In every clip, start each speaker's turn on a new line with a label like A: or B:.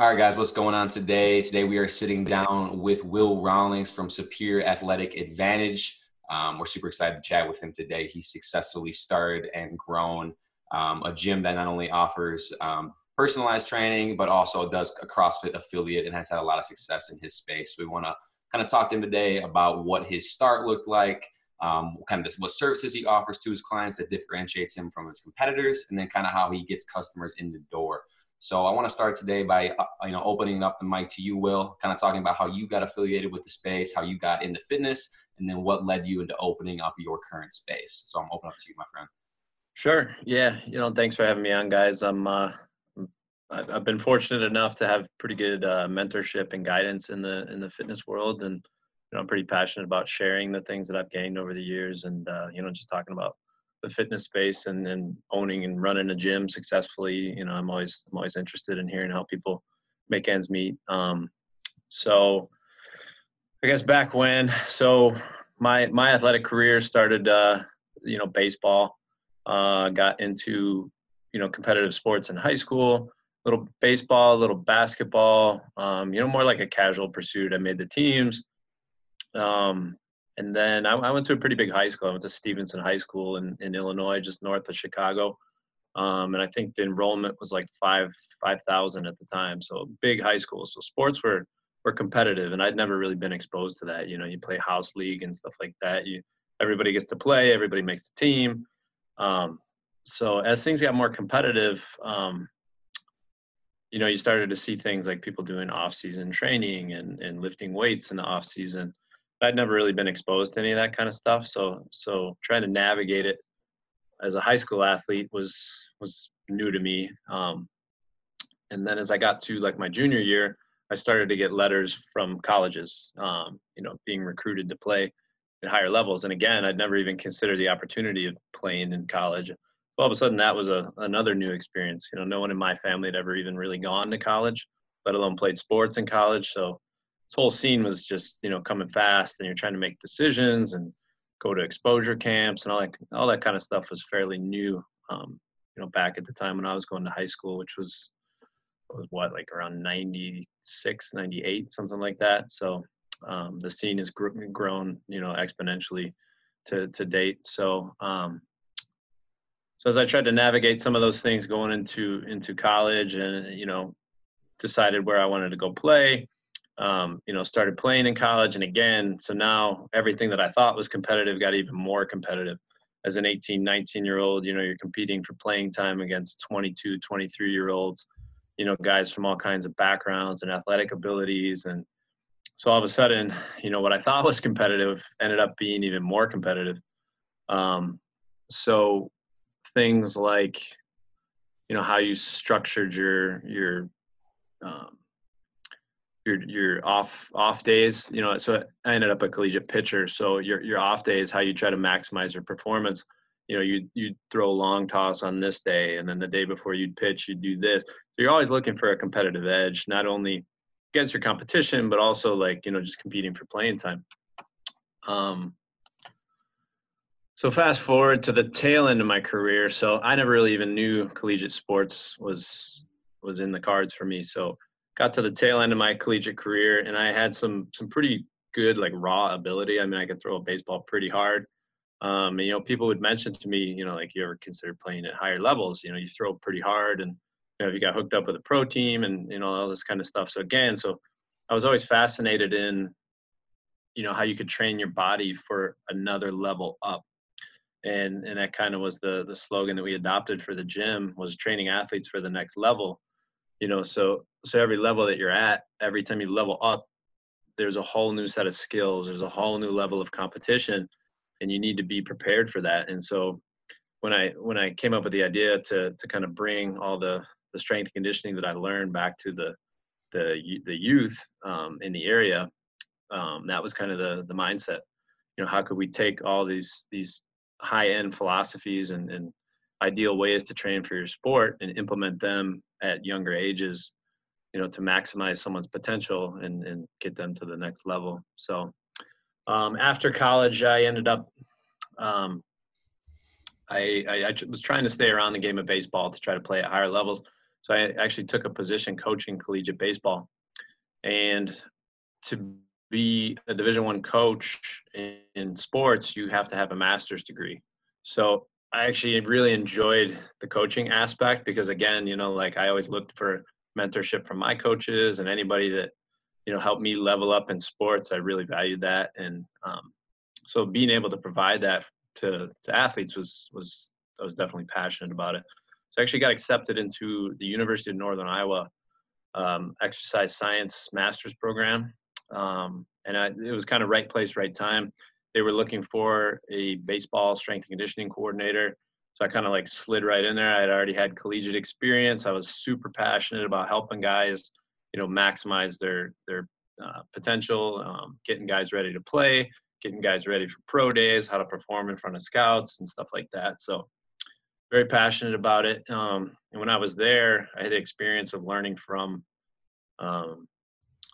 A: All right, guys, what's going on today? Today we are sitting down with Will Rawlings from Superior Athletic Advantage. Um, we're super excited to chat with him today. He successfully started and grown um, a gym that not only offers um, personalized training, but also does a CrossFit affiliate and has had a lot of success in his space. We want to kind of talk to him today about what his start looked like, um, kind of this, what services he offers to his clients that differentiates him from his competitors, and then kind of how he gets customers in the door. So I want to start today by uh, you know opening up the mic to you, Will, kind of talking about how you got affiliated with the space, how you got into fitness, and then what led you into opening up your current space. So I'm open up to you, my friend.
B: Sure. Yeah. You know, thanks for having me on, guys. I'm uh, I've been fortunate enough to have pretty good uh, mentorship and guidance in the in the fitness world, and you know, I'm pretty passionate about sharing the things that I've gained over the years, and uh, you know, just talking about the fitness space and, and owning and running a gym successfully. You know, I'm always I'm always interested in hearing how people make ends meet. Um, so I guess back when, so my my athletic career started, uh, you know, baseball. Uh, got into you know competitive sports in high school. Little baseball, little basketball. Um, you know, more like a casual pursuit. I made the teams. Um, and then I, I, went to a pretty big high school. I went to Stevenson High School in, in Illinois, just north of Chicago. Um, and I think the enrollment was like five five thousand at the time. So big high school. So sports were were competitive, and I'd never really been exposed to that. You know, you play house league and stuff like that. You everybody gets to play, everybody makes the team. Um, so as things got more competitive, um, you know, you started to see things like people doing off-season training and, and lifting weights in the off-season. I'd never really been exposed to any of that kind of stuff. So so trying to navigate it as a high school athlete was was new to me. Um, and then as I got to like my junior year, I started to get letters from colleges, um, you know, being recruited to play at higher levels. And again, I'd never even considered the opportunity of playing in college. All of a sudden, that was a another new experience. You know, no one in my family had ever even really gone to college, let alone played sports in college. So whole scene was just you know coming fast and you're trying to make decisions and go to exposure camps and all that all that kind of stuff was fairly new um, you know back at the time when i was going to high school which was was what like around 96 98 something like that. So um, the scene has gr- grown you know exponentially to to date. So um, so as i tried to navigate some of those things going into into college and you know decided where i wanted to go play um, you know, started playing in college. And again, so now everything that I thought was competitive got even more competitive. As an 18, 19 year old, you know, you're competing for playing time against 22, 23 year olds, you know, guys from all kinds of backgrounds and athletic abilities. And so all of a sudden, you know, what I thought was competitive ended up being even more competitive. Um, so things like, you know, how you structured your, your, um, your your off off days you know so i ended up a collegiate pitcher. So your your off days how you try to maximize your performance. You know you you throw a long toss on this day and then the day before you'd pitch you'd do this. So you're always looking for a competitive edge not only against your competition but also like you know just competing for playing time. Um so fast forward to the tail end of my career. So i never really even knew collegiate sports was was in the cards for me. So got to the tail end of my collegiate career and I had some some pretty good like raw ability. I mean, I could throw a baseball pretty hard. Um, and, you know, people would mention to me, you know, like you ever consider playing at higher levels? You know, you throw pretty hard, and you know, if you got hooked up with a pro team, and you know all this kind of stuff. So again, so I was always fascinated in, you know, how you could train your body for another level up, and and that kind of was the the slogan that we adopted for the gym was training athletes for the next level you know so so every level that you're at every time you level up there's a whole new set of skills there's a whole new level of competition and you need to be prepared for that. And so when i when i came up with the idea to to kind of bring all the the strength conditioning that i learned back to the the the youth um, in the area um, that was kind of the the mindset. You know how could we take all these these high end philosophies and, and ideal ways to train for your sport and implement them at younger ages you know to maximize someone's potential and, and get them to the next level. So um, after college i ended up um, I, I, I, was trying to stay around the game of baseball to try to play at higher levels. So I actually took a position coaching collegiate baseball, and to be a Division One coach in, in sports, you have to have a master's degree. So I actually really enjoyed the coaching aspect because again, you know, like I always looked for mentorship from my coaches and anybody that you know helped me level up in sports. I really valued that, and um, so being able to provide that to to athletes was was I was definitely passionate about it. So I actually got accepted into the University of Northern Iowa um, exercise science master's program, um, and I, it was kind of right place, right time. They were looking for a baseball strength and conditioning coordinator. So I kind of like slid right in there. I had already had collegiate experience. I was super passionate about helping guys, you know, maximize their their uh, potential, um, getting guys ready to play, getting guys ready for pro days, how to perform in front of scouts and stuff like that. So very passionate about it. Um, and when I was there, I had the experience of learning from. Um,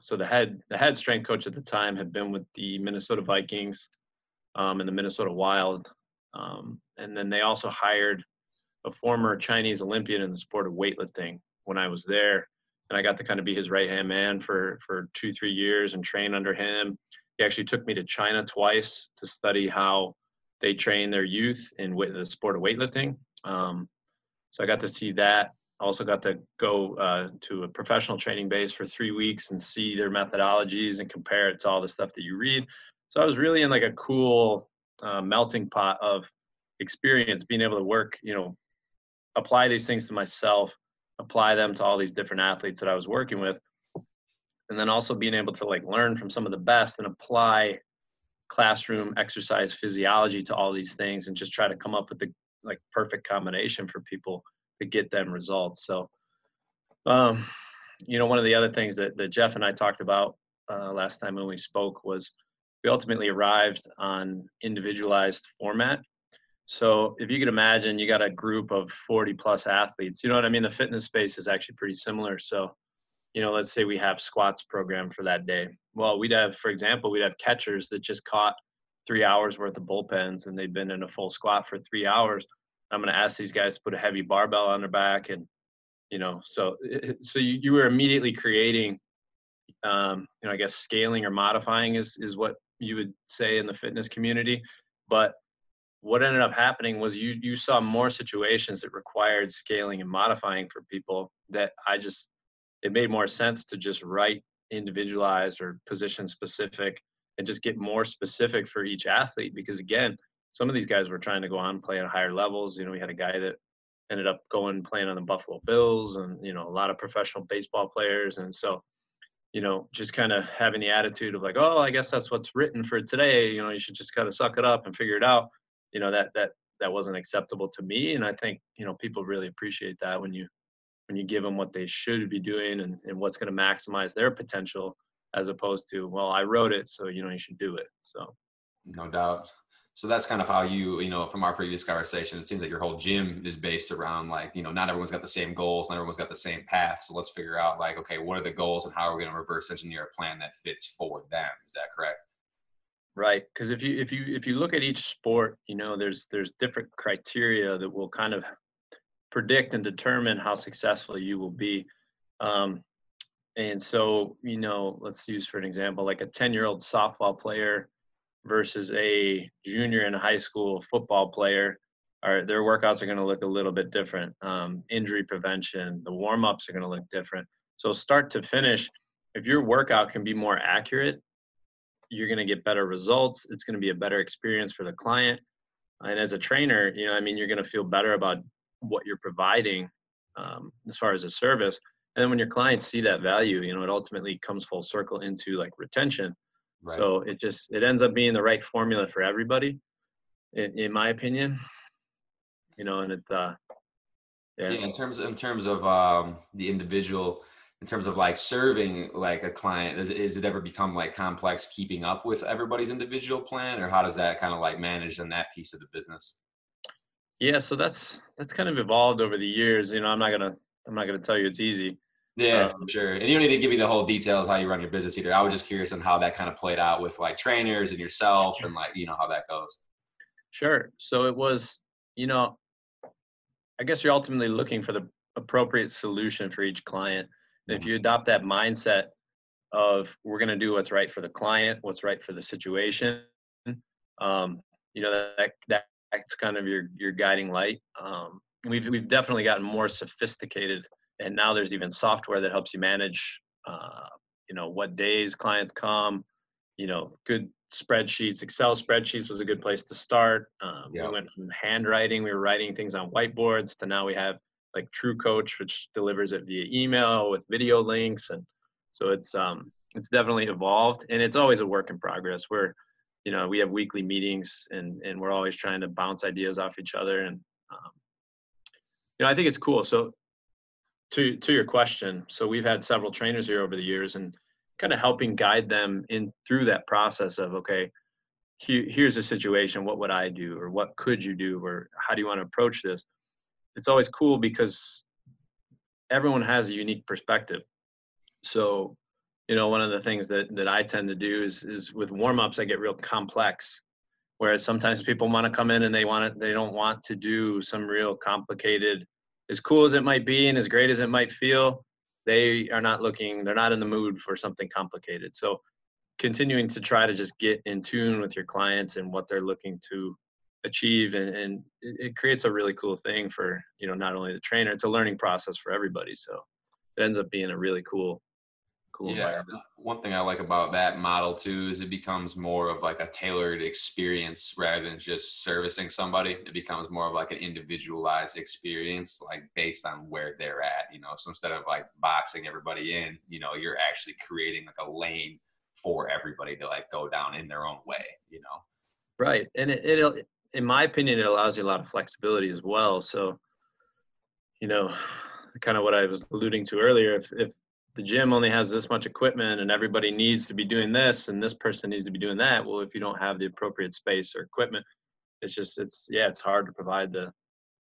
B: so the head the head strength coach at the time had been with the Minnesota Vikings um, and the Minnesota Wild, um, and then they also hired a former Chinese Olympian in the sport of weightlifting when I was there, and I got to kind of be his right hand man for for two three years and train under him. He actually took me to China twice to study how they train their youth in the sport of weightlifting. Um, so I got to see that. I also got to go uh, to a professional training base for three weeks and see their methodologies and compare it to all the stuff that you read. So I was really in like a cool uh, melting pot of experience, being able to work, you know, apply these things to myself, apply them to all these different athletes that I was working with, and then also being able to like learn from some of the best and apply classroom exercise physiology to all these things and just try to come up with the like perfect combination for people to get them results. So um you know one of the other things that, that jeff and i talked about uh, last time when we spoke was we ultimately arrived on individualized format so if you could imagine you got a group of 40 plus athletes you know what i mean the fitness space is actually pretty similar so you know, let's say we have squats program for that day. Well, we'd have, for example, we'd have catchers that just caught three hours worth of bullpens and they've been in a full squat for three hours. I'm going to ask these guys to put a heavy barbell on their back. And, you know, so, so you, you were immediately creating, um, you know, I guess scaling or modifying is, is what you would say in the fitness community. But what ended up happening was you, you saw more situations that required scaling and modifying for people that I just it made more sense to just write individualized or position specific and just get more specific for each athlete because again some of these guys were trying to go on play at higher levels you know we had a guy that ended up going playing on the buffalo bills and you know a lot of professional baseball players and so you know just kind of having the attitude of like oh i guess that's what's written for today you know you should just kind of suck it up and figure it out. You know that that that wasn't acceptable to me and i think you know people really appreciate that when you when you give them what they should be doing and, and what's going to maximize their potential as opposed to well i wrote it so you know you should do it so.
A: No doubt so that's kind of how you you know from our previous conversation it seems like your whole gym is based around like you know not everyone's got the same goals not everyone's got the same path. So let's figure out like okay what are the goals and how are we going to reverse engineer a plan that fits for them? Is that correct?
B: Right because if you if you if you look at each sport you know there's there's different criteria that will kind of predict and determine how successful you will be. Um, and so, you know, let's use for an example, like a 10 year old softball player versus a junior in high school football player, are their workouts are going to look a little bit different. Um, injury prevention, the warm ups are going to look different. So, start to finish, if your workout can be more accurate, you're going to get better results. It's going to be a better experience for the client. And as a trainer, you know, I mean, you're going to feel better about what you're providing um, as far as a service and then when your clients see that value you know it ultimately comes full circle into like retention right. so it just it ends up being the right formula for everybody in, in my opinion you know and it uh
A: yeah. yeah in terms in terms of um the individual in terms of like serving like a client is, is it ever become like complex keeping up with everybody's individual plan or how does that kind of like manage in that piece of the business
B: yeah, so that's that's kind of evolved over the years. You know, I'm not gonna I'm not gonna tell you it's easy.
A: Yeah, um, for sure. And you don't need to give me the whole details how you run your business either. I was just curious on how that kind of played out with like trainers and yourself and like you know how that goes.
B: Sure. So it was, you know, I guess you're ultimately looking for the appropriate solution for each client. And if you adopt that mindset of we're going to do what's right for the client, what's right for the situation, um, you know that, that that's kind of your your guiding light. Um, we've we've definitely gotten more sophisticated, and now there's even software that helps you manage. Uh, you know what days clients come. You know, good spreadsheets. Excel spreadsheets was a good place to start. Um, We went from handwriting, we were writing things on whiteboards, to now we have like TrueCoach, which delivers it via email with video links, and so it's um it's definitely evolved, and it's always a work in progress. We're you know we have weekly meetings, and and we're always trying to bounce ideas off each other, and um, you know I think it's cool. So to to your question, so we've had several trainers here over the years, and kind of helping guide them in through that process of okay here's a situation what would i do or what could you do or how do you want to approach this? It's always cool because everyone has a unique perspective. So you know one of the things that that i tend to do is is with warm-ups i get real complex whereas sometimes people want to come in and they want to they don't want to do some real complicated as cool as it might be and as great as it might feel they are not looking they're not in the mood for something complicated. So continuing to try to just get in tune with your clients and what they're looking to achieve and, and it, creates a really cool thing for you know not only the trainer it's a learning process for everybody. So it ends up being a really cool
A: cool yeah one thing i like about that model too is it becomes more of like a tailored experience rather than just servicing somebody. It becomes more of like an individualized experience like based on where they're at you know? So instead of like boxing everybody in you know you're actually creating like a lane for everybody to like go down in their own way you know?
B: Right and it, it in my opinion it allows you a lot of flexibility as well. So you know kind of what i was alluding to earlier if if the gym only has this much equipment and everybody needs to be doing this and this person needs to be doing that. Well if you don't have the appropriate space or equipment it's just it's yeah it's hard to provide the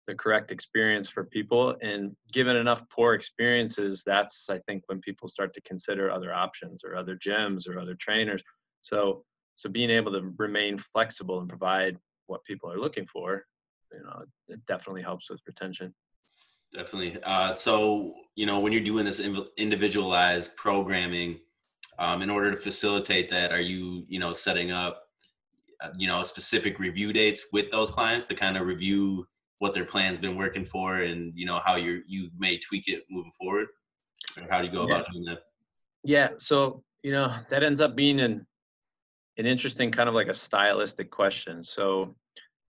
B: the correct experience for people. And given enough poor experiences that's i think when people start to consider other options or other gyms or other trainers. So so being able to remain flexible and provide what people are looking for you know it definitely helps with retention
C: Definitely. Uh, so, you know, when you're doing this individualized programming, um, in order to facilitate that, are you, you know, setting up, uh, you know, specific review dates with those clients to kind of review what their plan's been working for and, you know, how you you may tweak it moving forward? Or how do you go yeah. about doing that?
B: Yeah. So, you know, that ends up being an, an interesting kind of like a stylistic question. So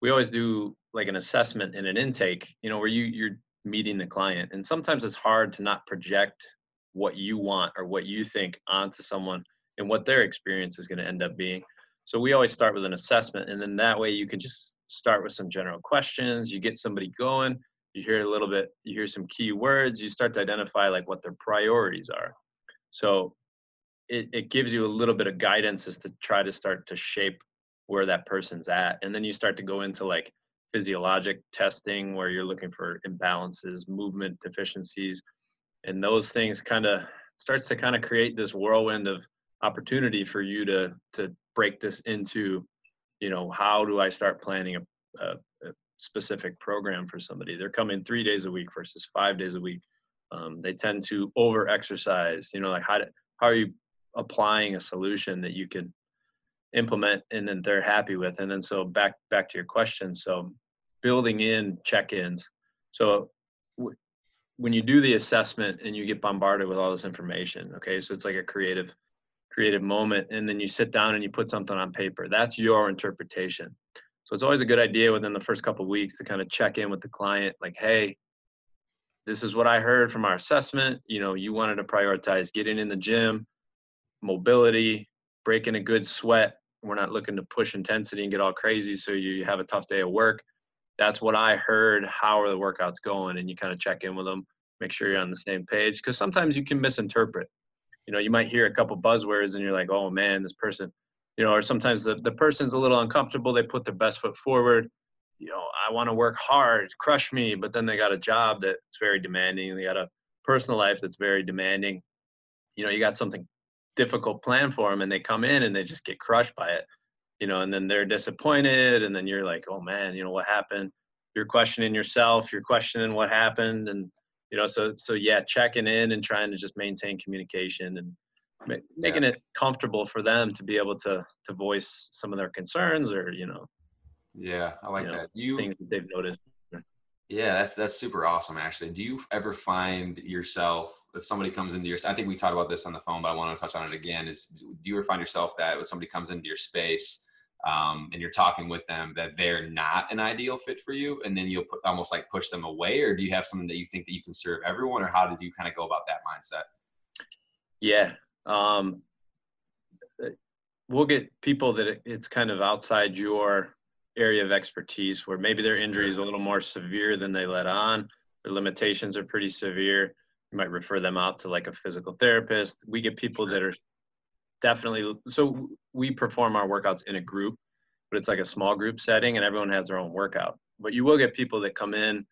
B: we always do like an assessment and an intake, you know, where you, you're meeting the client. And sometimes it's hard to not project what you want or what you think onto someone and what their experience is going to end up being. So we always start with an assessment, and then that way you can just start with some general questions. You get somebody going. You hear a little bit. You hear some key words. You start to identify like what their priorities are. So it, it gives you a little bit of guidance as to try to start to shape where that person's at, and then you start to go into like physiologic testing where you're looking for imbalances, movement deficiencies, and those things kind of starts to kind of create this whirlwind of opportunity for you to to break this into, you know, how do I start planning a, a, a specific program for somebody? They're coming three days a week versus five days a week. Um, they tend to over exercise. You know, like how how are you applying a solution that you can implement and then they're happy with. And then so back back to your question so building in check-ins. So w- when you do the assessment and you get bombarded with all this information okay so it's like a creative creative moment and then you sit down and you put something on paper. That's your interpretation. So it's always a good idea within the first couple weeks to kind of check in with the client like hey this is what i heard from our assessment. You know you wanted to prioritize getting in the gym mobility breaking a good sweat we're not looking to push intensity and get all crazy so you have a tough day of work. That's what I heard. How are the workouts going? And you kind of check in with them, make sure you're on the same page. Because sometimes you can misinterpret. You know, you might hear a couple buzzwords and you're like, oh man, this person, you know, or sometimes the, the person's a little uncomfortable. They put their best foot forward. You know, I want to work hard, crush me, but then they got a job that's very demanding. They got a personal life that's very demanding. You know, you got something difficult plan for them and they come in and they just get crushed by it you know and then they're disappointed and then you're like oh man you know what happened you're questioning yourself you're questioning what happened and you know, so so yeah, checking in and trying to just maintain communication and ma- making it comfortable for them to be able to to voice some of their concerns or you know
A: Yeah, I like
B: You know,
A: that. You
B: things that they've noted.
A: Yeah, that's that's super awesome. Actually, do you ever find yourself if somebody comes into your? I think we talked about this on the phone, but I want to touch on it again. Is do you ever find yourself that when somebody comes into your space um, and you're talking with them that they're not an ideal fit for you, and then you'll put, almost like push them away, or do you have something that you think that you can serve everyone, or how did you kind of go about that mindset?
B: Yeah. Um, uh, we'll get people that it's kind of outside your area of expertise where maybe their injury is a little more severe than they let on. Their limitations are pretty severe. You might refer them out to like a physical therapist. We get people that are definitely so we perform our workouts in a group, but it's like a small group setting and everyone has their own workout. But you will get people that come in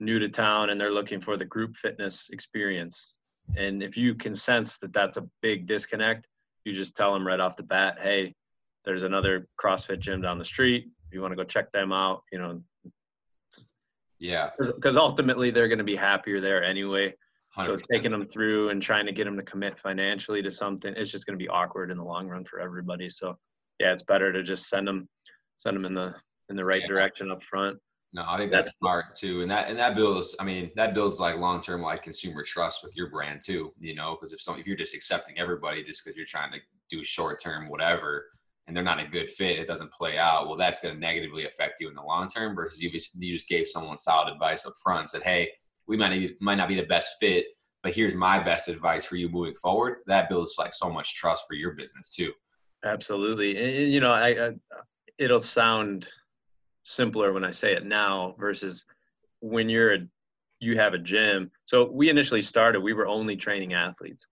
B: new to town and they're looking for the group fitness experience. And if you can sense that that's a big disconnect, you just tell them right off the bat, hey, there's another CrossFit gym down the street. You want to go check them out, you know,
A: Yeah,
B: because ultimately they're going to be happier there anyway. So
A: 100%.
B: it's taking them through and trying to get them to commit financially to something. It's just going to be awkward in the long run for everybody. So yeah, it's better to just send them, send them in the in the right
A: Yeah.
B: direction up front.
A: No, I think that's
B: That's-
A: smart too, and that and that builds. I mean, that builds like long term like consumer trust with your brand too. You know, because if some if you're just accepting everybody just because you're trying to do short term whatever, and they're not a good fit, it doesn't play out. Well, that's going to negatively affect you in the long term. Versus you just you just gave someone solid advice up front, said, hey, we might need, might not be the best fit, but here's my best advice for you moving forward. That builds like so much trust for your business too.
B: Absolutely. And, you know, I, I it'll sound simpler when I say it now versus when you're a you have a gym. So we initially started, we were only training athletes.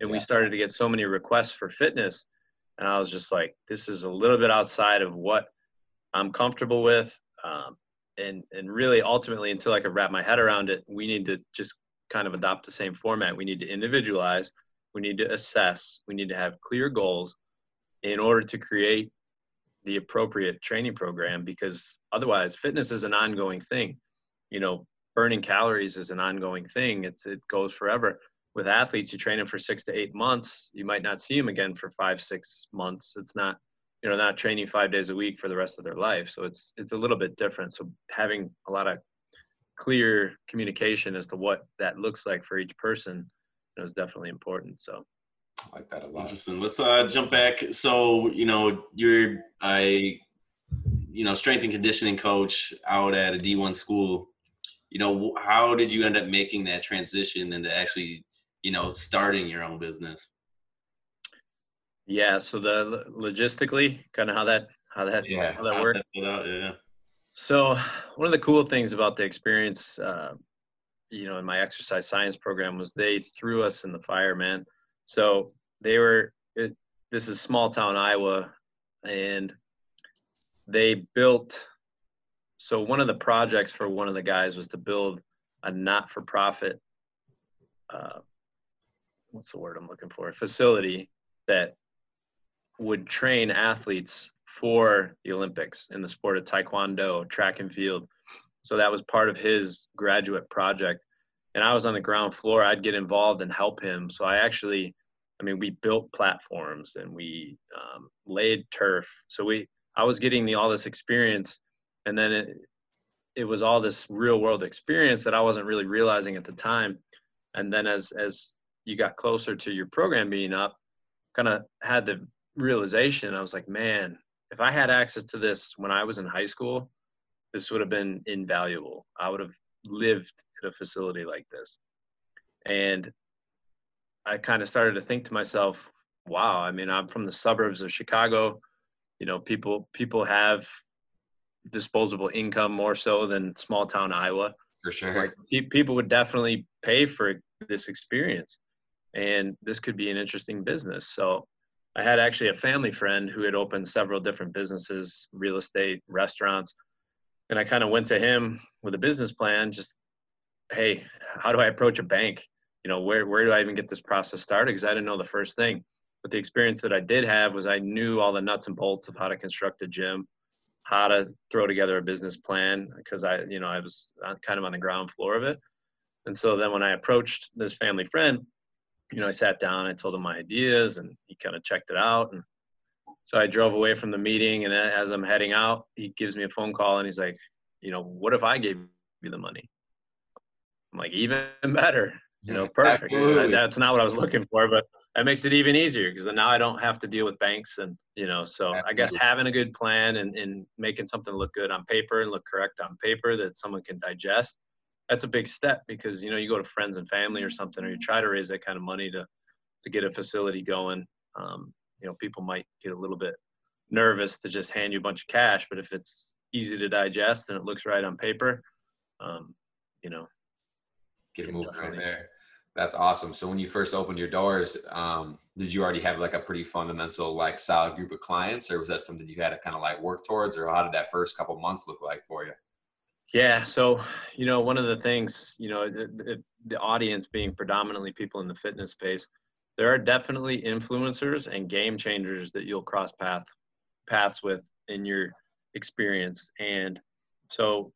B: And we started to get so many requests for fitness. And I was just like, this is a little bit outside of what I'm comfortable with. Um, and and really ultimately until I could wrap my head around it, we need to just kind of adopt the same format. We need to individualize, we need to assess, we need to have clear goals in order to create the appropriate training program because otherwise fitness is an ongoing thing. You know burning calories is an ongoing thing. It's it goes forever with athletes you train them for six to eight months you might not see them again for five six months it's not you know not training five days a week for the rest of their life so it's it's a little bit different so having a lot of clear communication as to what that looks like for each person you know, is definitely important so
A: I like that a lot.
C: Interesting. Let's uh, jump back. So, you know, you're a, you know, strength and conditioning coach out at a D1 school. You know, how did you end up making that transition into actually, you know, starting your own business?
B: Yeah. So the logistically, kind of how that how that
A: Yeah.
B: how that worked.
C: out? Yeah.
B: So one of the cool things about the experience, uh, you know, in my exercise science program was they threw us in the fire, man. So they were. It, this is small town Iowa, and they built. So one of the projects for one of the guys was to build a not-for-profit. Uh, what's the word I'm looking for? Facility that would train athletes for the Olympics in the sport of taekwondo, track and field. So that was part of his graduate project. And I was on the ground floor. I'd get involved and help him. So I actually, I mean, we built platforms and we um, laid turf. So we, I was getting the, all this experience, and then it, it was all this real world experience that I wasn't really realizing at the time. And then as as you got closer to your program being up, kind of had the realization. I was like, man, if I had access to this when I was in high school, this would have been invaluable. I would have lived at a facility like this. And I kind of started to think to myself, wow, I mean, I'm from the suburbs of Chicago. You know, people people have disposable income more so than small town Iowa
A: For sure.
B: like people would definitely pay for this experience and this could be an interesting business. So i had actually a family friend who had opened several different businesses real estate restaurants and i kind of went to him with a business plan just hey how do i approach a bank? You know where, where do i even get this process started? Because i didn't know the first thing. But the experience that i did have was i knew all the nuts and bolts of how to construct a gym how to throw together a business plan because I, you know, I was uh, kind of on the ground floor of it. And so then when I approached this family friend, you know, I sat down, I told him my ideas, and he kind of checked it out. And so I drove away from the meeting, and as I'm heading out, he gives me a phone call, and he's like, you know, what if I gave you the money? I'm like, even better, you know, perfect. That's not what I was looking for, but that makes it even easier because now I don't have to deal with banks and you know. So Absolutely. I guess having a good plan and, and making something look good on paper and look correct on paper that someone can digest that's a big step because you know you go to friends and family or something or you try to raise that kind of money to to get a facility going um, you know people might get a little bit nervous to just hand you a bunch of cash but if it's easy to digest and it looks right on paper um, you know
A: get it moving right? there. That's awesome. So when you first opened your doors um, did you already have like a pretty fundamental like solid group of clients or was that something you had to kind of like work towards or how did that first couple months look like for you
B: yeah. So, you know, one of the things, you know, the, the, audience being predominantly people in the fitness space, there are definitely influencers and game changers that you'll cross path paths with in your experience. And so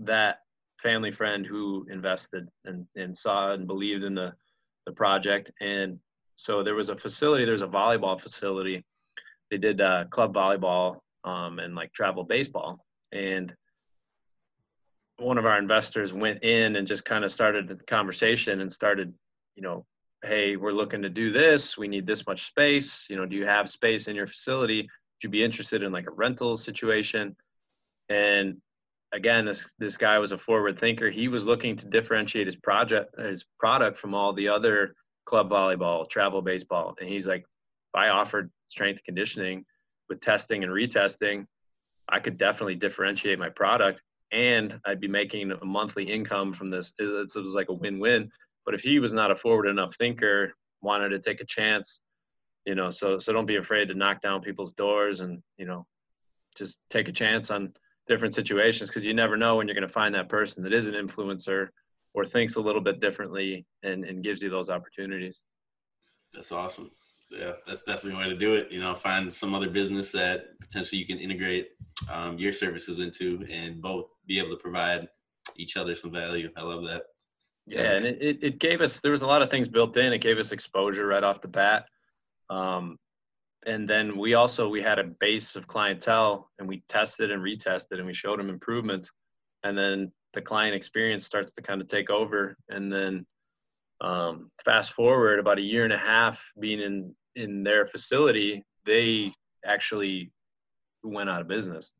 B: that family friend who invested and, and saw and believed in the, the project. And so there was a facility, there's a volleyball facility. They did uh, club volleyball um, and like travel baseball. And one of our investors went in and just kind of started the conversation and started, you know, hey, we're looking to do this. We need this much space. You know, do you have space in your facility? Would you be interested in like a rental situation? And again, this this guy was a forward thinker. He was looking to differentiate his project, his product from all the other club volleyball, travel baseball. And he's like, if I offered strength conditioning with testing and retesting, I could definitely differentiate my product and I'd be making a monthly income from this. It, was like a win-win. But if he was not a forward enough thinker, wanted to take a chance, you know, so so don't be afraid to knock down people's doors and you know, just take a chance on different situations because you never know when you're going to find that person that is an influencer or thinks a little bit differently and, and gives you those opportunities.
C: That's awesome yeah, that's definitely a way to do it. You know, find some other business that potentially you can integrate um, your services into, and both be able to provide each other some value. I love that.
B: Yeah, and it, it gave us there was a lot of things built in. It gave us exposure right off the bat, um, and then we also we had a base of clientele, and we tested and retested, and we showed them improvements, and then the client experience starts to kind of take over, and then um, fast forward about a year and a half being in in their facility, they actually went out of business.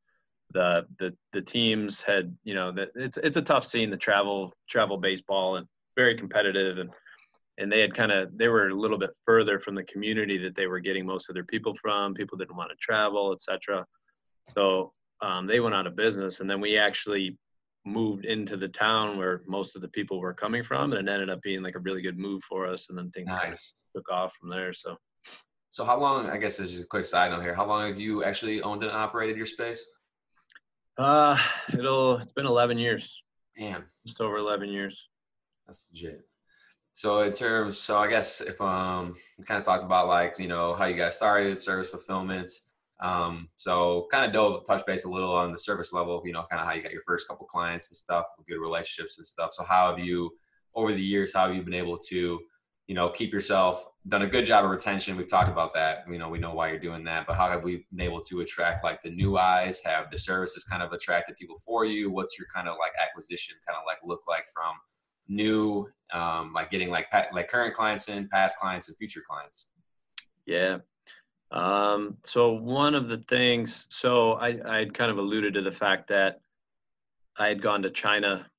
B: The the the teams had you know that it's it's a tough scene the travel travel baseball and very competitive and and they had kind of they were a little bit further from the community that they were getting most of their people from people didn't want to travel etc so um, they went out of business and then we actually moved into the town where most of the people were coming from and it ended up being like a really good move for us and then things nice. kind of took off from there so
A: so how long? I guess this is a quick side note here, how long have you actually owned and operated your space?
B: Uh, it'll it's been 11 years.
A: Damn,
B: just over 11 years.
A: That's legit. So in terms, so I guess if um, we kind of talked about like you know how you guys started service fulfillments. Um, so kind of dove touch base a little on the service level, you know, kind of how you got your first couple clients and stuff, good relationships and stuff. So how have you over the years, how have you been able to you know, keep yourself done a good job of retention. We've talked about that. You know, we know why you're doing that, but how have we been able to attract like the new eyes? Have the services kind of attracted people for you? What's your kind of like acquisition kind of like look like from new, um, like getting like like current clients in, past clients, and future clients?
B: Yeah. Um, so one of the things, so I I kind of alluded to the fact that I had gone to China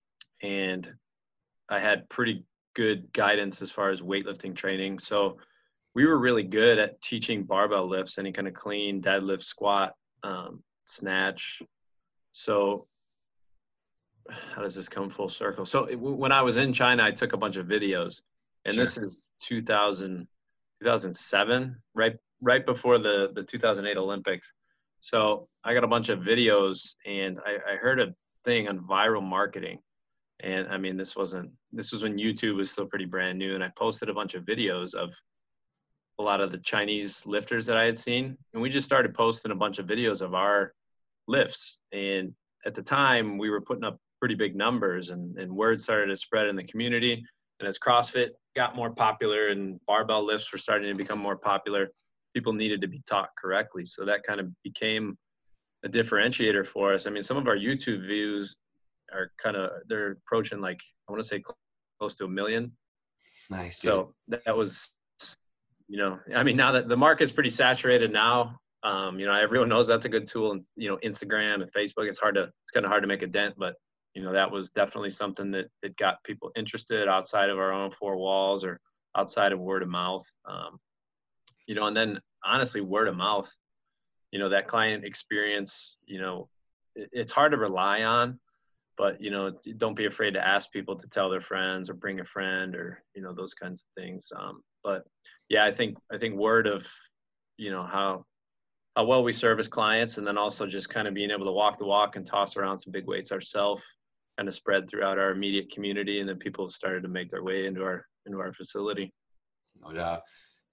B: and I had pretty good guidance as far as weightlifting training. So we were really good at teaching barbell lifts, any kind of clean, deadlift, squat, um, snatch. So how does this come full circle? So it, when I was in China, I took a bunch of videos, and sure. this is 2000, 2007, right right before the the 2008 Olympics. So I got a bunch of videos, and I, I heard a thing on viral marketing and I mean, this wasn't, this was when YouTube was still pretty brand new. And I posted a bunch of videos of a lot of the Chinese lifters that I had seen. And we just started posting a bunch of videos of our lifts. And at the time, we were putting up pretty big numbers and, and word started to spread in the community. And as CrossFit got more popular and barbell lifts were starting to become more popular, people needed to be taught correctly. So that kind of became a differentiator for us. I mean, some of our YouTube views are kind of they're approaching like I want to say close to a million.
A: Nice.
B: So that was, you know, I mean, now that the market's pretty saturated now, um, you know, everyone knows that's a good tool, and you know, Instagram and Facebook. It's hard to it's kind of hard to make a dent, but you know, that was definitely something that that got people interested outside of our own four walls or outside of word of mouth. Um, you know, and then honestly, word of mouth. You know, that client experience. You know, it, it's hard to rely on but you know don't be afraid to ask people to tell their friends or bring a friend or you know those kinds of things um, but yeah i think i think word of you know how how well we service clients and then also just kind of being able to walk the walk and toss around some big weights ourselves kind of spread throughout our immediate community and then people started to make their way into our into our facility.
A: No doubt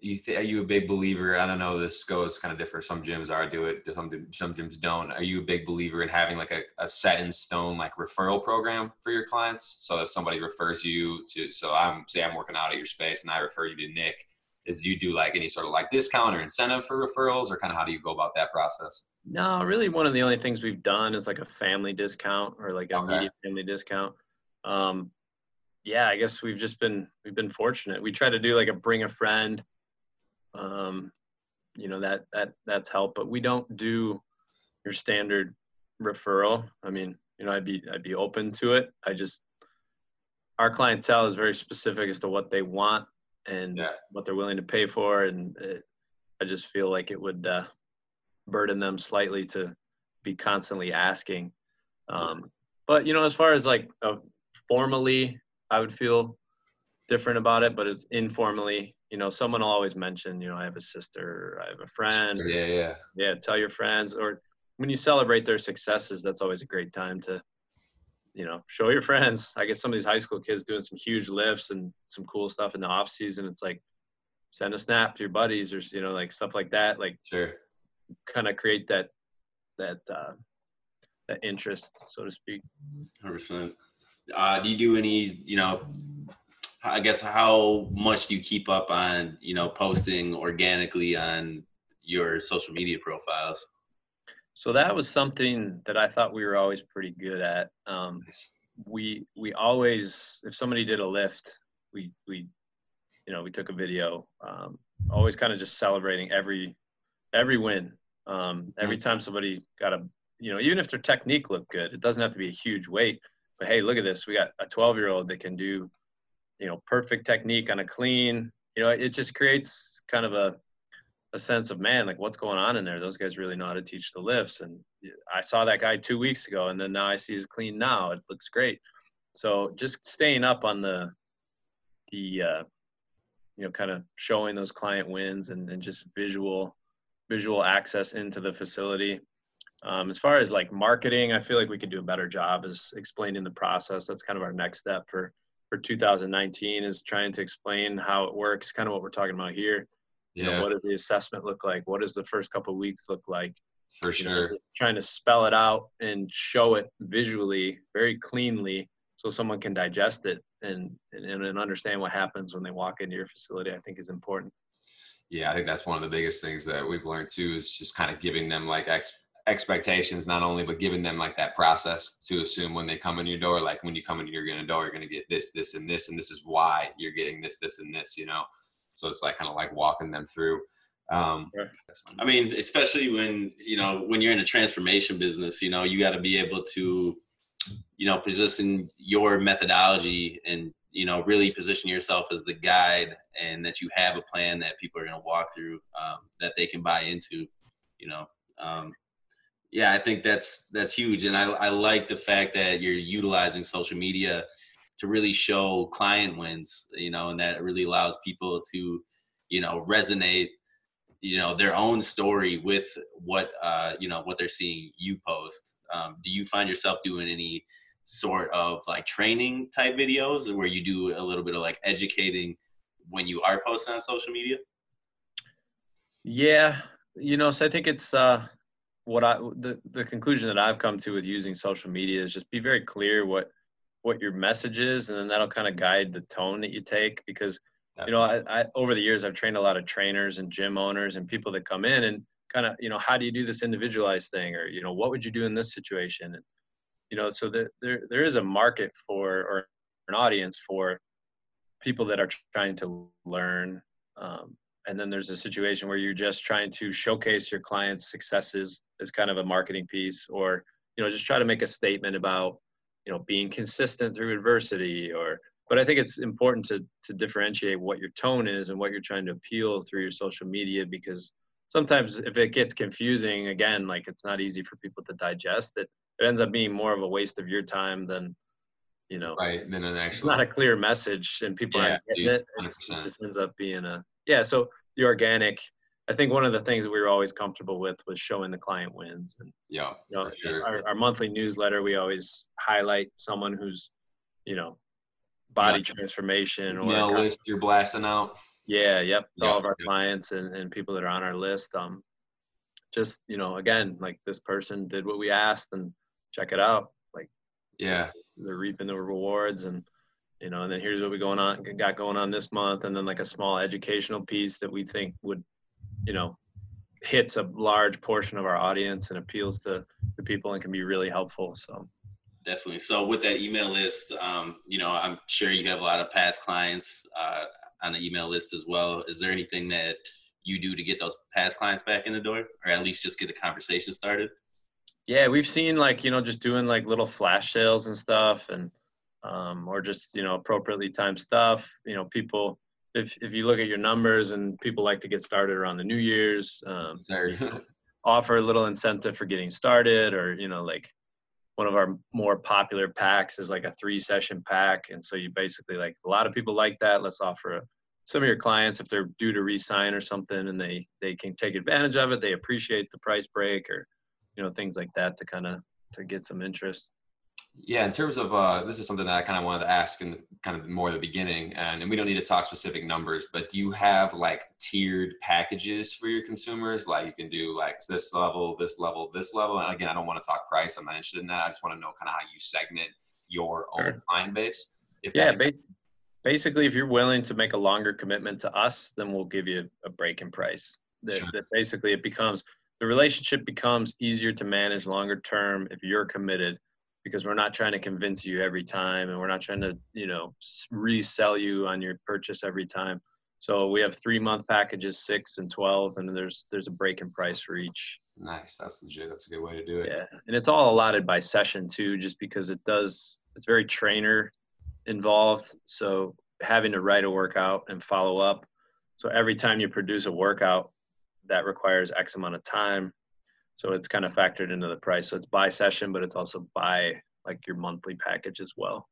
A: you th- are you a big believer i don't know this goes kind of different some gyms are do it some, some gyms don't are you a big believer in having like a, a set in stone like referral program for your clients? So if somebody refers you to so i'm say i'm working out at your space and i refer you to nick is do you do like any sort of like discount or incentive for referrals or kind of how do you go about that process?
B: No really one of the only things we've done is like a family discount or like a okay. family discount. Um, yeah i guess we've just been we've been fortunate. We try to do like a bring a friend um, you know that that that's help but we don't do your standard referral. I mean you know i'd be i'd be open to it. I just our clientele is very specific as to what they want and yeah. what they're willing to pay for and it, i just feel like it would uh, burden them slightly to be constantly asking. Um, but you know as far as like uh, formally i would feel different about it but it's informally you know, someone will always mention, you know, I have a sister, I have a friend.
A: Yeah, yeah.
B: Yeah, tell your friends. Or when you celebrate their successes, that's always a great time to, you know, show your friends. I get some of these high school kids doing some huge lifts and some cool stuff in the off season. It's like send a snap to your buddies or you know, like stuff like that. Like
A: sure.
B: kind of create that that uh that interest, so to speak.
C: 100 uh, do you do any, you know, I guess how much do you keep up on you know posting organically on your social media profiles?
B: So that was something that I thought we were always pretty good at. Um, we we always if somebody did a lift, we we you know we took a video. Um, always kind of just celebrating every every win. Um, every mm. time somebody got a you know even if their technique looked good, it doesn't have to be a huge weight. But hey, look at this. We got a 12 year old that can do you know perfect technique on a clean you know it just creates kind of a a sense of man like what's going on in there? Those guys really know how to teach the lifts. And i saw that guy two weeks ago and then now i see his clean now. It looks great. So just staying up on the the uh, you know kind of showing those client wins and, and just visual visual access into the facility. Um, as far as like marketing i feel like we could do a better job as explaining the process. That's kind of our next step for for 2019 is trying to explain how it works, kind of what we're talking about here. Yeah. You know, what does the assessment look like? What does the first couple weeks look like?
A: For sure.
B: know, trying to spell it out and show it visually, very cleanly, so someone can digest it and, and and understand what happens when they walk into your facility. I think is important.
A: Yeah, I think that's one of the biggest things that we've learned too is just kind of giving them like ex- expectations not only but giving them like that process to assume when they come in your door like when you come into your gonna door you're going to get this this and this and this is why you're getting this this and this you know? So it's like kind of like walking them through um
C: i mean especially when you know when you're in a transformation business you know you got to be able to you know position your methodology and you know really position yourself as the guide and that you have a plan that people are going to walk through um, that they can buy into you know um, yeah, I think that's that's huge, and I I like the fact that you're utilizing social media to really show client wins, you know, and that really allows people to, you know, resonate, you know, their own story with what uh, you know what they're seeing you post. Um, do you find yourself doing any sort of like training type videos where you do a little bit of like educating when you are posting on social media?
B: Yeah, you know, so I think it's uh what I the the conclusion that I've come to with using social media is just be very clear what what your message is, and then that'll kind of guide the tone that you take. Because you know, I, I over the years I've trained a lot of trainers and gym owners and people that come in and kind of you know how do you do this individualized thing? Or you know what would you do in this situation? And you know so there there, there is a market for or an audience for people that are trying to learn um, and then there's a situation where you're just trying to showcase your client's successes as kind of a marketing piece or you know just try to make a statement about you know being consistent through adversity or but i think it's important to to differentiate what your tone is and what you're trying to appeal through your social media because sometimes if it gets confusing again like it's not easy for people to digest it. It ends up being more of a waste of your time than you know
A: right than an actual
B: it's not a clear message and people yeah, aren't getting dude, it. It just ends up being a yeah so the organic I think one of the things that we were always comfortable with was showing the client wins. And,
A: yeah,
B: you know, sure. our, our monthly newsletter, we always highlight someone who's, you know, body yeah. transformation or
A: email list you're blasting out.
B: Yeah, yep. Yeah, all of our yep. clients and, and people that are on our list. Um, just you know, again, like this person did what we asked, and check it out. Like,
A: yeah,
B: they're reaping the rewards, and you know, and then here's what we going on got going on this month, and then like a small educational piece that we think would, you know, hits a large portion of our audience and appeals to the people and can be really helpful. So
C: definitely. So with that email list, um, you know, I'm sure you have a lot of past clients uh, on the email list as well. Is there anything that you do to get those past clients back in the door, or at least just get the conversation started?
B: Yeah, we've seen like you know just doing like little flash sales and stuff, and um, or just you know appropriately timed stuff. You know, people if if you look at your numbers and people like to get started around the New Year's, um, offer a little incentive for getting started, or you know like one of our more popular packs is like a three session pack, and so you basically like a lot of people like that. Let's offer a, some of your clients if they're due to resign or something, and they they can take advantage of it. They appreciate the price break or you know things like that to kind of to get some interest.
A: Yeah, in terms of uh, this is something that I kind of wanted to ask in the, kind of more the beginning, and, and we don't need to talk specific numbers, but do you have like tiered packages for your consumers? Like you can do like this level, this level, this level. And again, I don't want to talk price. I'm not interested in that. I just want to know kind of how you segment your own sure. client base.
B: If yeah, basically, basically, if you're willing to make a longer commitment to us, then we'll give you a break in price. That, sure. that basically it becomes the relationship becomes easier to manage longer term if you're committed because we're not trying to convince you every time and we're not trying to you know resell you on your purchase every time. So we have three month packages six and 12 and there's there's a break in price for each.
A: Nice that's legit that's a good way to do it.
B: Yeah and it's all allotted by session too just because it does it's very trainer involved so having to write a workout and follow up. So every time you produce a workout that requires x amount of time so it's kind of factored into the price. So it's by session, but it's also by like your monthly package as well.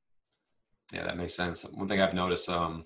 A: Yeah, that makes sense. One thing I've noticed, um,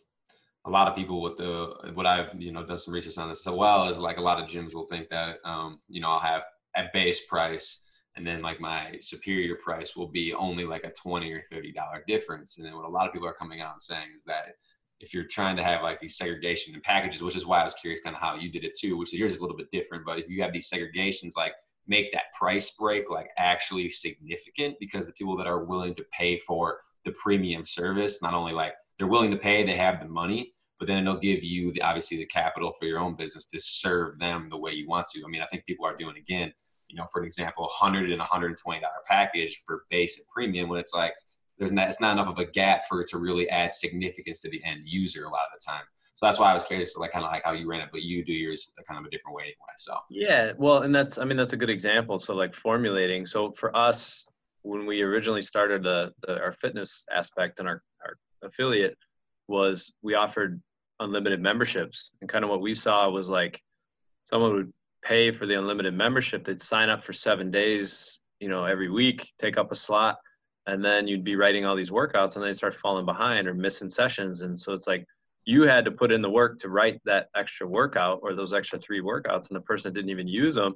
A: a lot of people with the what I've you know done some research on this as well is like a lot of gyms will think that um, you know I'll have a base price and then like my superior price will be only like a 20 or 30 dollar difference and then what a lot of people are coming out and saying is that if you're trying to have like these segregation and packages which is why i was curious kind of how you did it too which is yours is a little bit different but if you have these segregations like make that price break like actually significant because the people that are willing to pay for the premium service not only like they're willing to pay they have the money but then it'll give you the obviously the capital for your own business to serve them the way you want to. I mean i think people are doing again you know for an example 100 and 120 dollar package for base and premium when it's like there's not it's not enough of a gap for it to really add significance to the end user a lot of the time so that's why I was curious, like kind of like how you ran it, but you do yours kind of a different way anyway. So
B: yeah, well, and that's I mean that's a good example. So like formulating. So for us, when we originally started the, the our fitness aspect and our, our affiliate was we offered unlimited memberships, and kind of what we saw was like someone would pay for the unlimited membership. They'd sign up for seven days, you know, every week, take up a slot, and then you'd be writing all these workouts, and they start falling behind or missing sessions, and so it's like you had to put in the work to write that extra workout or those extra three workouts and the person didn't even use them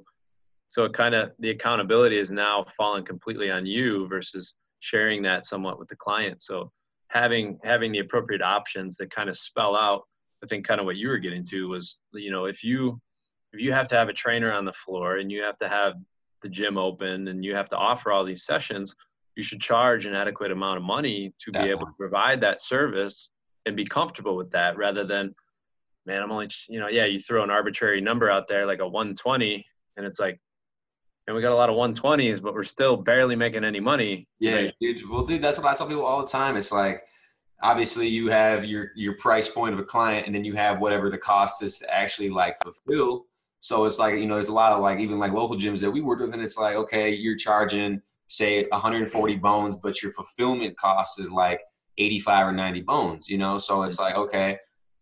B: so it kind of the accountability is now falling completely on you versus sharing that somewhat with the client. So having having the appropriate options that kind of spell out i think kind of what you were getting to was you know if you if you have to have a trainer on the floor and you have to have the gym open and you have to offer all these sessions, you should charge an adequate amount of money to Definitely. be able to provide that service and be comfortable with that rather than, man, I'm only, you know, yeah, you throw an arbitrary number out there like a 120 and it's like, and we got a lot of 120s, but we're still barely making any money.
A: Yeah, right? dude. Well, dude, that's what I tell people all the time. It's like, obviously you have your your price point of a client and then you have whatever the cost is to actually like fulfill so it's like you know there's a lot of like even like local gyms that we work with and it's like okay you're charging say 140 bones but your fulfillment cost is like 85 or 90 bones you know? So it's mm-hmm. like okay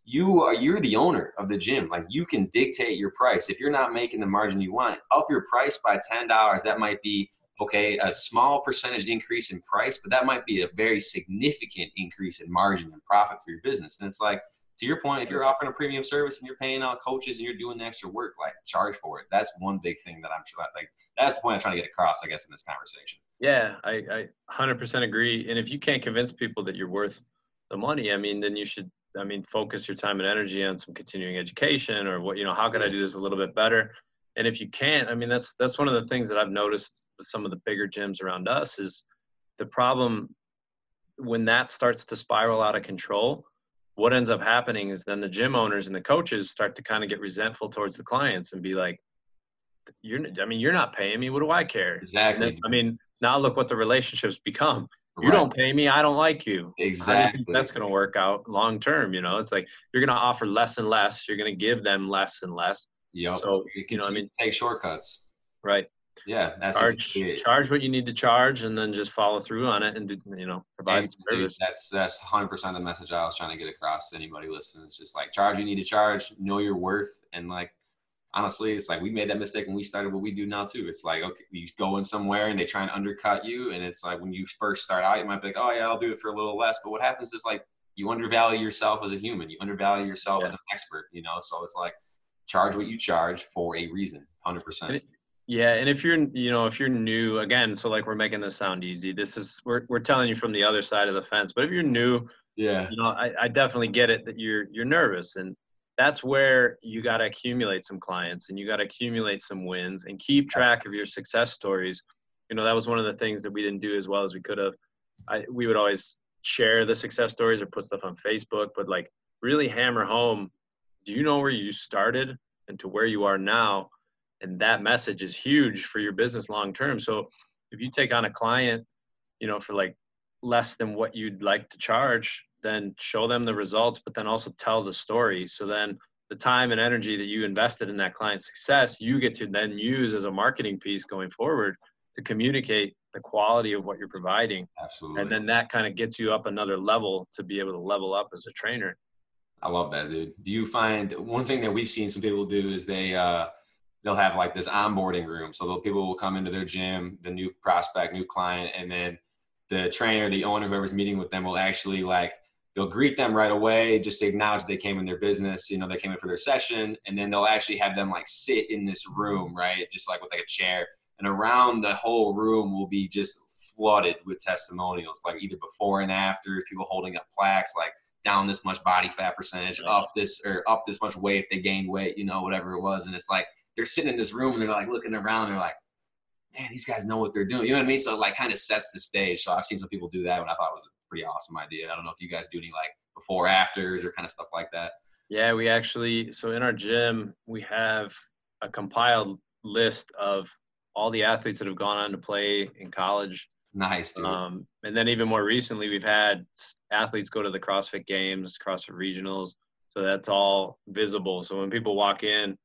A: you are you're the owner of the gym. Like you can dictate your price. If you're not making the margin you want up your price by $10 that might be okay, a small percentage increase in price, but that might be a very significant increase in margin and profit for your business. And it's like, to your point, if you're offering a premium service and you're paying out coaches and you're doing the extra work, like charge for it. That's one big thing that I'm trying like that's the point I'm trying to get across, I guess, in this conversation.
B: Yeah, I, I 100% agree. And if you can't convince people that you're worth the money, I mean, then you should, I mean, focus your time and energy on some continuing education or what, you know, how can I do this a little bit better? and if you can't i mean that's that's one of the things that i've noticed with some of the bigger gyms around us is the problem when that starts to spiral out of control what ends up happening is then the gym owners and the coaches start to kind of get resentful towards the clients and be like you're i mean you're not paying me. What do i care?
A: Exactly then,
B: i mean now look what the relationships become. You right. don't pay me i don't like you.
A: Exactly.
B: that's going to work out long term you know? It's like you're going to offer less and less. You're going to give them less and less.
A: Yep. So you know, I mean, take shortcuts.
B: Right.
A: Yeah, that's
B: charge, charge what you need to charge, and then just follow through on it, and do, you know provide service.
A: That's that's 100 percent the message I was trying to get across to anybody listening. It's just like charge you need to charge, know your worth, and like honestly, it's like we made that mistake when we started what we do now too. It's like okay, you go in somewhere and they try and undercut you, and it's like when you first start out, you might be like, oh yeah, I'll do it for a little less. But what happens is like you undervalue yourself as a human, you undervalue yourself yeah. as an expert, you know. So it's like charge what you charge for a reason 100%
B: yeah and if you're you know if you're new again so like we're making this sound easy. This is we're, we're telling you from the other side of the fence but if you're new
A: yeah.
B: you know i, I definitely get it that you're you're nervous and that's where you got to accumulate some clients and you got to accumulate some wins and keep track of your success stories. You know that was one of the things that we didn't do as well as we could have. I, we would always share the success stories or put stuff on facebook but like really hammer home do you know where you started and to where you are now and that message is huge for your business long term. So if you take on a client you know for like less than what you'd like to charge then show them the results but then also tell the story. So then the time and energy that you invested in that client's success you get to then use as a marketing piece going forward to communicate the quality of what you're providing.
A: Absolutely.
B: And then that kind of gets you up another level to be able to level up as a trainer.
A: I love that, dude. Do you find one thing that we've seen some people do is they uh, they'll have like this onboarding room, so the people will come into their gym, the new prospect, new client, and then the trainer, the owner, whoever's meeting with them will actually like they'll greet them right away, just to acknowledge they came in their business, you know, they came in for their session, and then they'll actually have them like sit in this room, right, just like with like a chair, and around the whole room will be just flooded with testimonials, like either before and after, people holding up plaques, like down this much body fat percentage, up this or up this much weight if they gained weight, you know, whatever it was. And it's like they're sitting in this room and they're like looking around, they're like, man, these guys know what they're doing. You know what I mean? So it like kind of sets the stage. So I've seen some people do that and I thought it was a pretty awesome idea. I don't know if you guys do any like before afters or kind of stuff like that.
B: Yeah, we actually so in our gym we have a compiled list of all the athletes that have gone on to play in college
A: Nice, dude.
B: Um, and then even more recently, we've had athletes go to the CrossFit Games, CrossFit Regionals. So that's all visible. So when people walk in,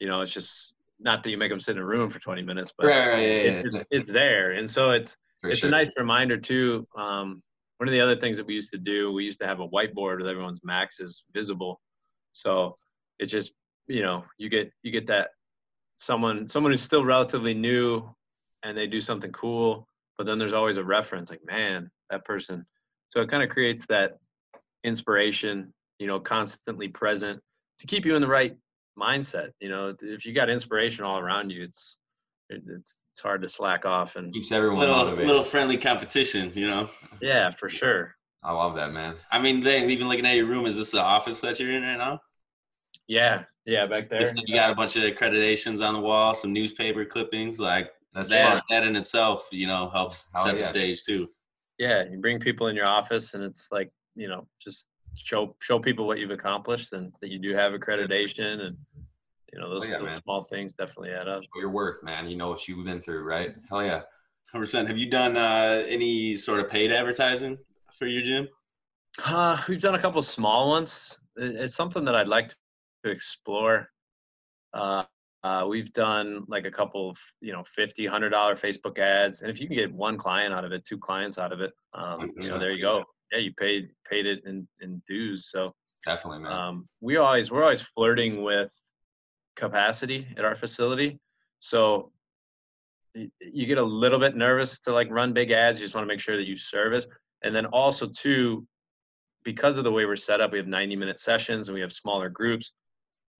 B: you know, it's just not that you make them sit in a room for 20 minutes, but
A: right, right, yeah,
B: it's, yeah. it's, there. And so it's for it's sure. a nice reminder too. Um, one of the other things that we used to do, we used to have a whiteboard with everyone's maxes visible. So it just, you know, you get you get that someone someone who's still relatively new and they do something cool but then there's always a reference like man that person so it kind of creates that inspiration you know constantly present to keep you in the right mindset you know if you got inspiration all around you it's it's it's hard to slack off and
A: keeps everyone
C: little,
A: motivated.
C: little friendly competition you know
B: yeah for sure
A: i love that man
C: i mean then even looking at your room is this the office that you're in right now
B: yeah yeah back there
C: you got a bunch of accreditations on the wall some newspaper clippings like That's that, smart. That in itself, you know, helps set yeah. the stage too.
B: Yeah, you bring people in your office, and it's like you know, just show show people what you've accomplished and that you do have accreditation and you know those, oh, yeah, those small things definitely add up.
A: Show your worth, man. You know what you've been through, right? Hell yeah.
C: 100%. Have you done uh, any sort of paid advertising for your gym?
B: Uh, we've done a couple small ones. It's something that I'd like to explore. Uh, uh, we've done like a couple of, you know, 50, $100 Facebook ads. And if you can get one client out of it, two clients out of it, um, you know, there you go. Yeah, you paid paid it in, in dues. So
A: definitely, man. Um,
B: we always we're always flirting with capacity at our facility. So you get a little bit nervous to like run big ads. You just want to make sure that you service. And then also too, because of the way we're set up, we have 90 minute sessions and we have smaller groups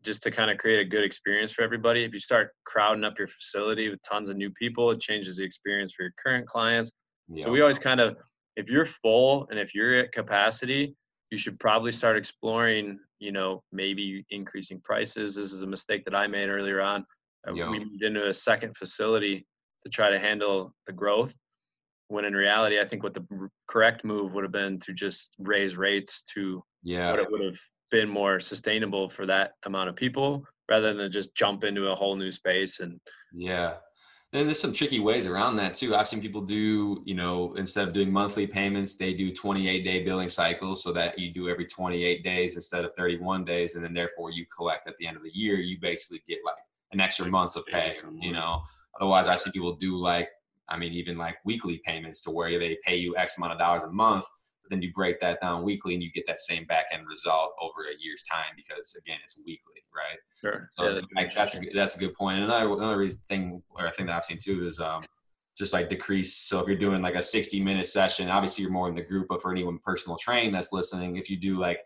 B: just to kind of create a good experience for everybody. If you start crowding up your facility with tons of new people, it changes the experience for your current clients. Yeah. So we always kind of, if you're full and if you're at capacity, you should probably start exploring, you know, maybe increasing prices. This is a mistake that I made earlier on. Uh, yeah. We moved into a second facility to try to handle the growth. When in reality, I think what the correct move would have been to just raise rates to yeah. what it would have been more sustainable for that amount of people rather than just jump into a whole new space and
A: yeah and there's some tricky ways around that too. I've seen people do you know instead of doing monthly payments they do 28 day billing cycles so that you do every 28 days instead of 31 days and then therefore you collect at the end of the year you basically get like an extra month of pay you know? Otherwise I've seen people do like i mean even like weekly payments to where they pay you x amount of dollars a month then you break that down weekly and you get that same back end result over a year's time because again it's weekly right?
B: Sure.
A: So yeah, like, that's a, that's a good point. And another, another reason thing or a thing that i've seen too is um, just like decrease. So if you're doing like a 60 minute session obviously you're more in the group but for anyone personal train that's listening if you do like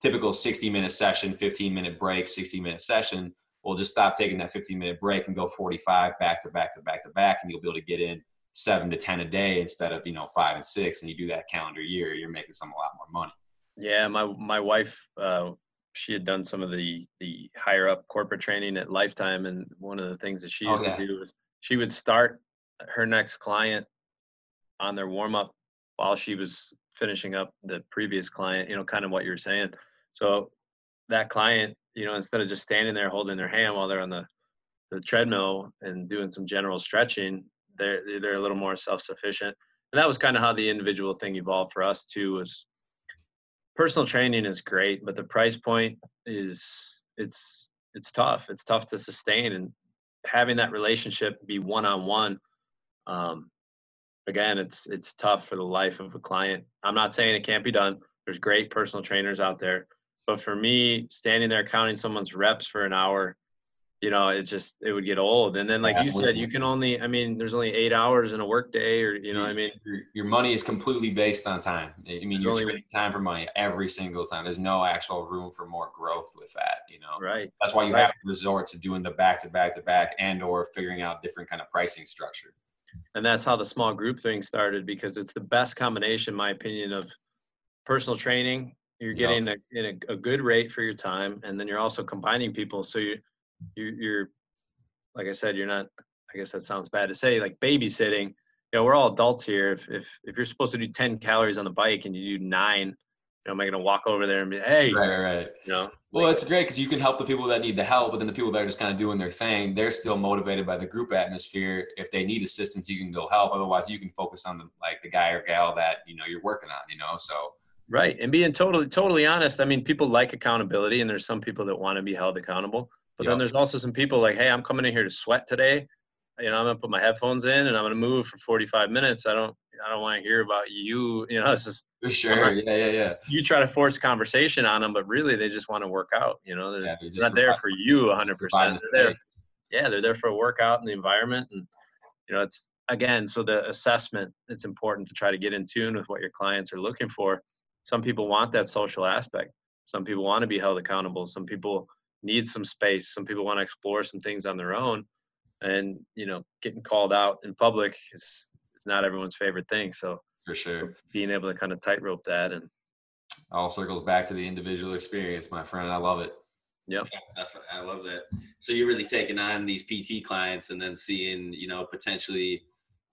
A: typical 60 minute session 15 minute break 60 minute session we'll just stop taking that 15 minute break and go 45 back to back to back to back and you'll be able to get in seven to ten a day instead of you know five and six and you do that calendar year you're making some a lot more money
B: yeah my my wife uh, she had done some of the the higher up corporate training at Life Time and one of the things that she used oh, yeah. to do was she would start her next client on their warm up while she was finishing up the previous client you know kind of what you're saying so that client you know instead of just standing there holding their hand while they're on the the treadmill and doing some general stretching they're they're a little more self-sufficient. And that was kind of how the individual thing evolved for us too was personal training is great but the price point is it's it's tough. It's tough to sustain and having that relationship be one-on-one um, again it's it's tough for the life of a client. I'm not saying it can't be done. There's great personal trainers out there. But for me standing there counting someone's reps for an hour you know, it's just it would get old. And then, like you said, you can only. I mean, there's only eight hours in a workday, or you know, I mean,
A: your, your, money is completely based on time. I mean, you're trading time for money every single time. There's no actual room for more growth with that. You know,
B: right?
A: That's why you
B: right.
A: have to resort to doing the back to back to back and or figuring out different kind of pricing structure.
B: And that's how the small group thing started because it's the best combination, in my opinion, of personal training. You're getting yep. a, a, a good rate for your time, and then you're also combining people. So you you're, you're like I said, you're not. I guess that sounds bad to say, like babysitting. You know, we're all adults here. If if if you're supposed to do 10 calories on the bike and you do nine, you know, am I gonna walk over there and be, hey,
A: right, right, right.
B: You know,
A: well, it's great because you can help the people that need the help, but then the people that are just kind of doing their thing, they're still motivated by the group atmosphere. If they need assistance, you can go help. Otherwise, you can focus on the like the guy or gal that you know you're working on. You know, so
B: right and being totally totally honest. I mean, people like accountability, and there's some people that want to be held accountable. But yep. then there's also some people like, hey, I'm coming in here to sweat today. You know, I'm gonna put my headphones in and I'm gonna move for 45 minutes. I don't, I don't want to hear about you. You know, it's just
A: for sure. yeah, yeah, yeah.
B: You try to force conversation on them, but really they just want to work out. You know, they're, yeah, they're not there for you 100. percent They're there. Yeah, they're there for a workout and the environment, and you know, it's again. So the assessment, it's important to try to get in tune with what your clients are looking for. Some people want that social aspect. Some people want to be held accountable. Some people need some space. Some people want to explore some things on their own, and you know, getting called out in public is is not everyone's favorite thing. So
A: for sure,
B: being able to kind of tightrope that and
A: all circles back to the individual experience, my friend. I love it.
B: Yep.
C: Yeah, I love that. So you're really taking on these PT clients and then seeing, you know, potentially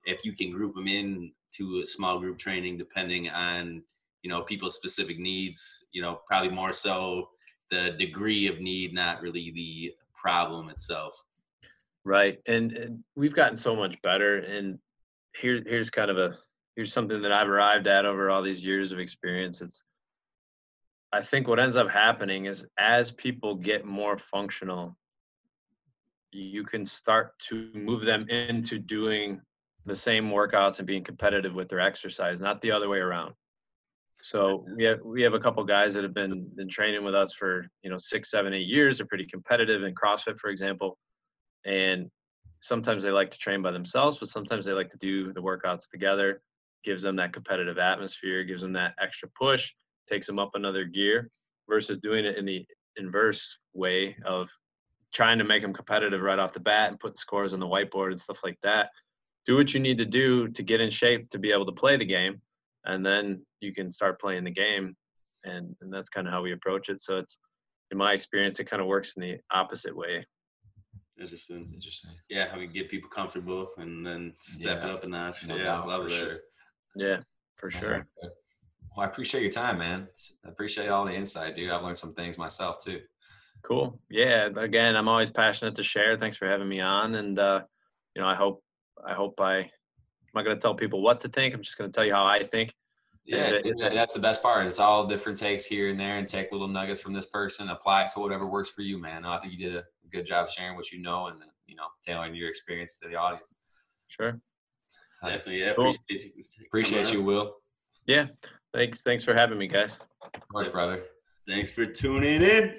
C: if you can group them in to a small group training depending on, you know, people's specific needs, you know, probably more so the degree of need, not really the problem itself.
B: Right. And, and we've gotten so much better. And here, here's kind of a, here's something that I've arrived at over all these years of experience. It's, I think what ends up happening is as people get more functional, you can start to move them into doing the same workouts and being competitive with their exercise, not the other way around. So we have we have a couple guys that have been been training with us for you know six, seven, eight years. They're pretty competitive in CrossFit, for example, and sometimes they like to train by themselves, but sometimes they like to do the workouts together. Gives them that competitive atmosphere, gives them that extra push, takes them up another gear, versus doing it in the inverse way of trying to make them competitive right off the bat and putting scores on the whiteboard and stuff like that. Do what you need to do to get in shape to be able to play the game and then you can start playing the game and, and that's kind of how we approach it. So it's in my experience it kind of works in the opposite way.
C: Interesting interesting. Yeah how we get people comfortable and then step yeah. it up a notch. No yeah love
B: for that. sure yeah for sure.
A: well i appreciate your time man. I appreciate all the insight dude. I've learned some things myself too.
B: Cool. Yeah again i'm always passionate to share. Thanks for having me on and uh you know i hope i hope i I'm not going to tell people what to think. I'm just going to tell you how I think.
A: Yeah, it, that's the best part. It's all different takes here and there, and take little nuggets from this person, apply it to whatever works for you, man. I think you did a good job sharing what you know, and you know, tailoring your experience to the audience.
B: Sure.
C: Uh, Definitely, yeah.
A: Cool. Appreciate, you, appreciate you, Will.
B: Yeah. Thanks. Thanks for having me, guys.
A: Of course, brother.
C: Thanks for tuning in.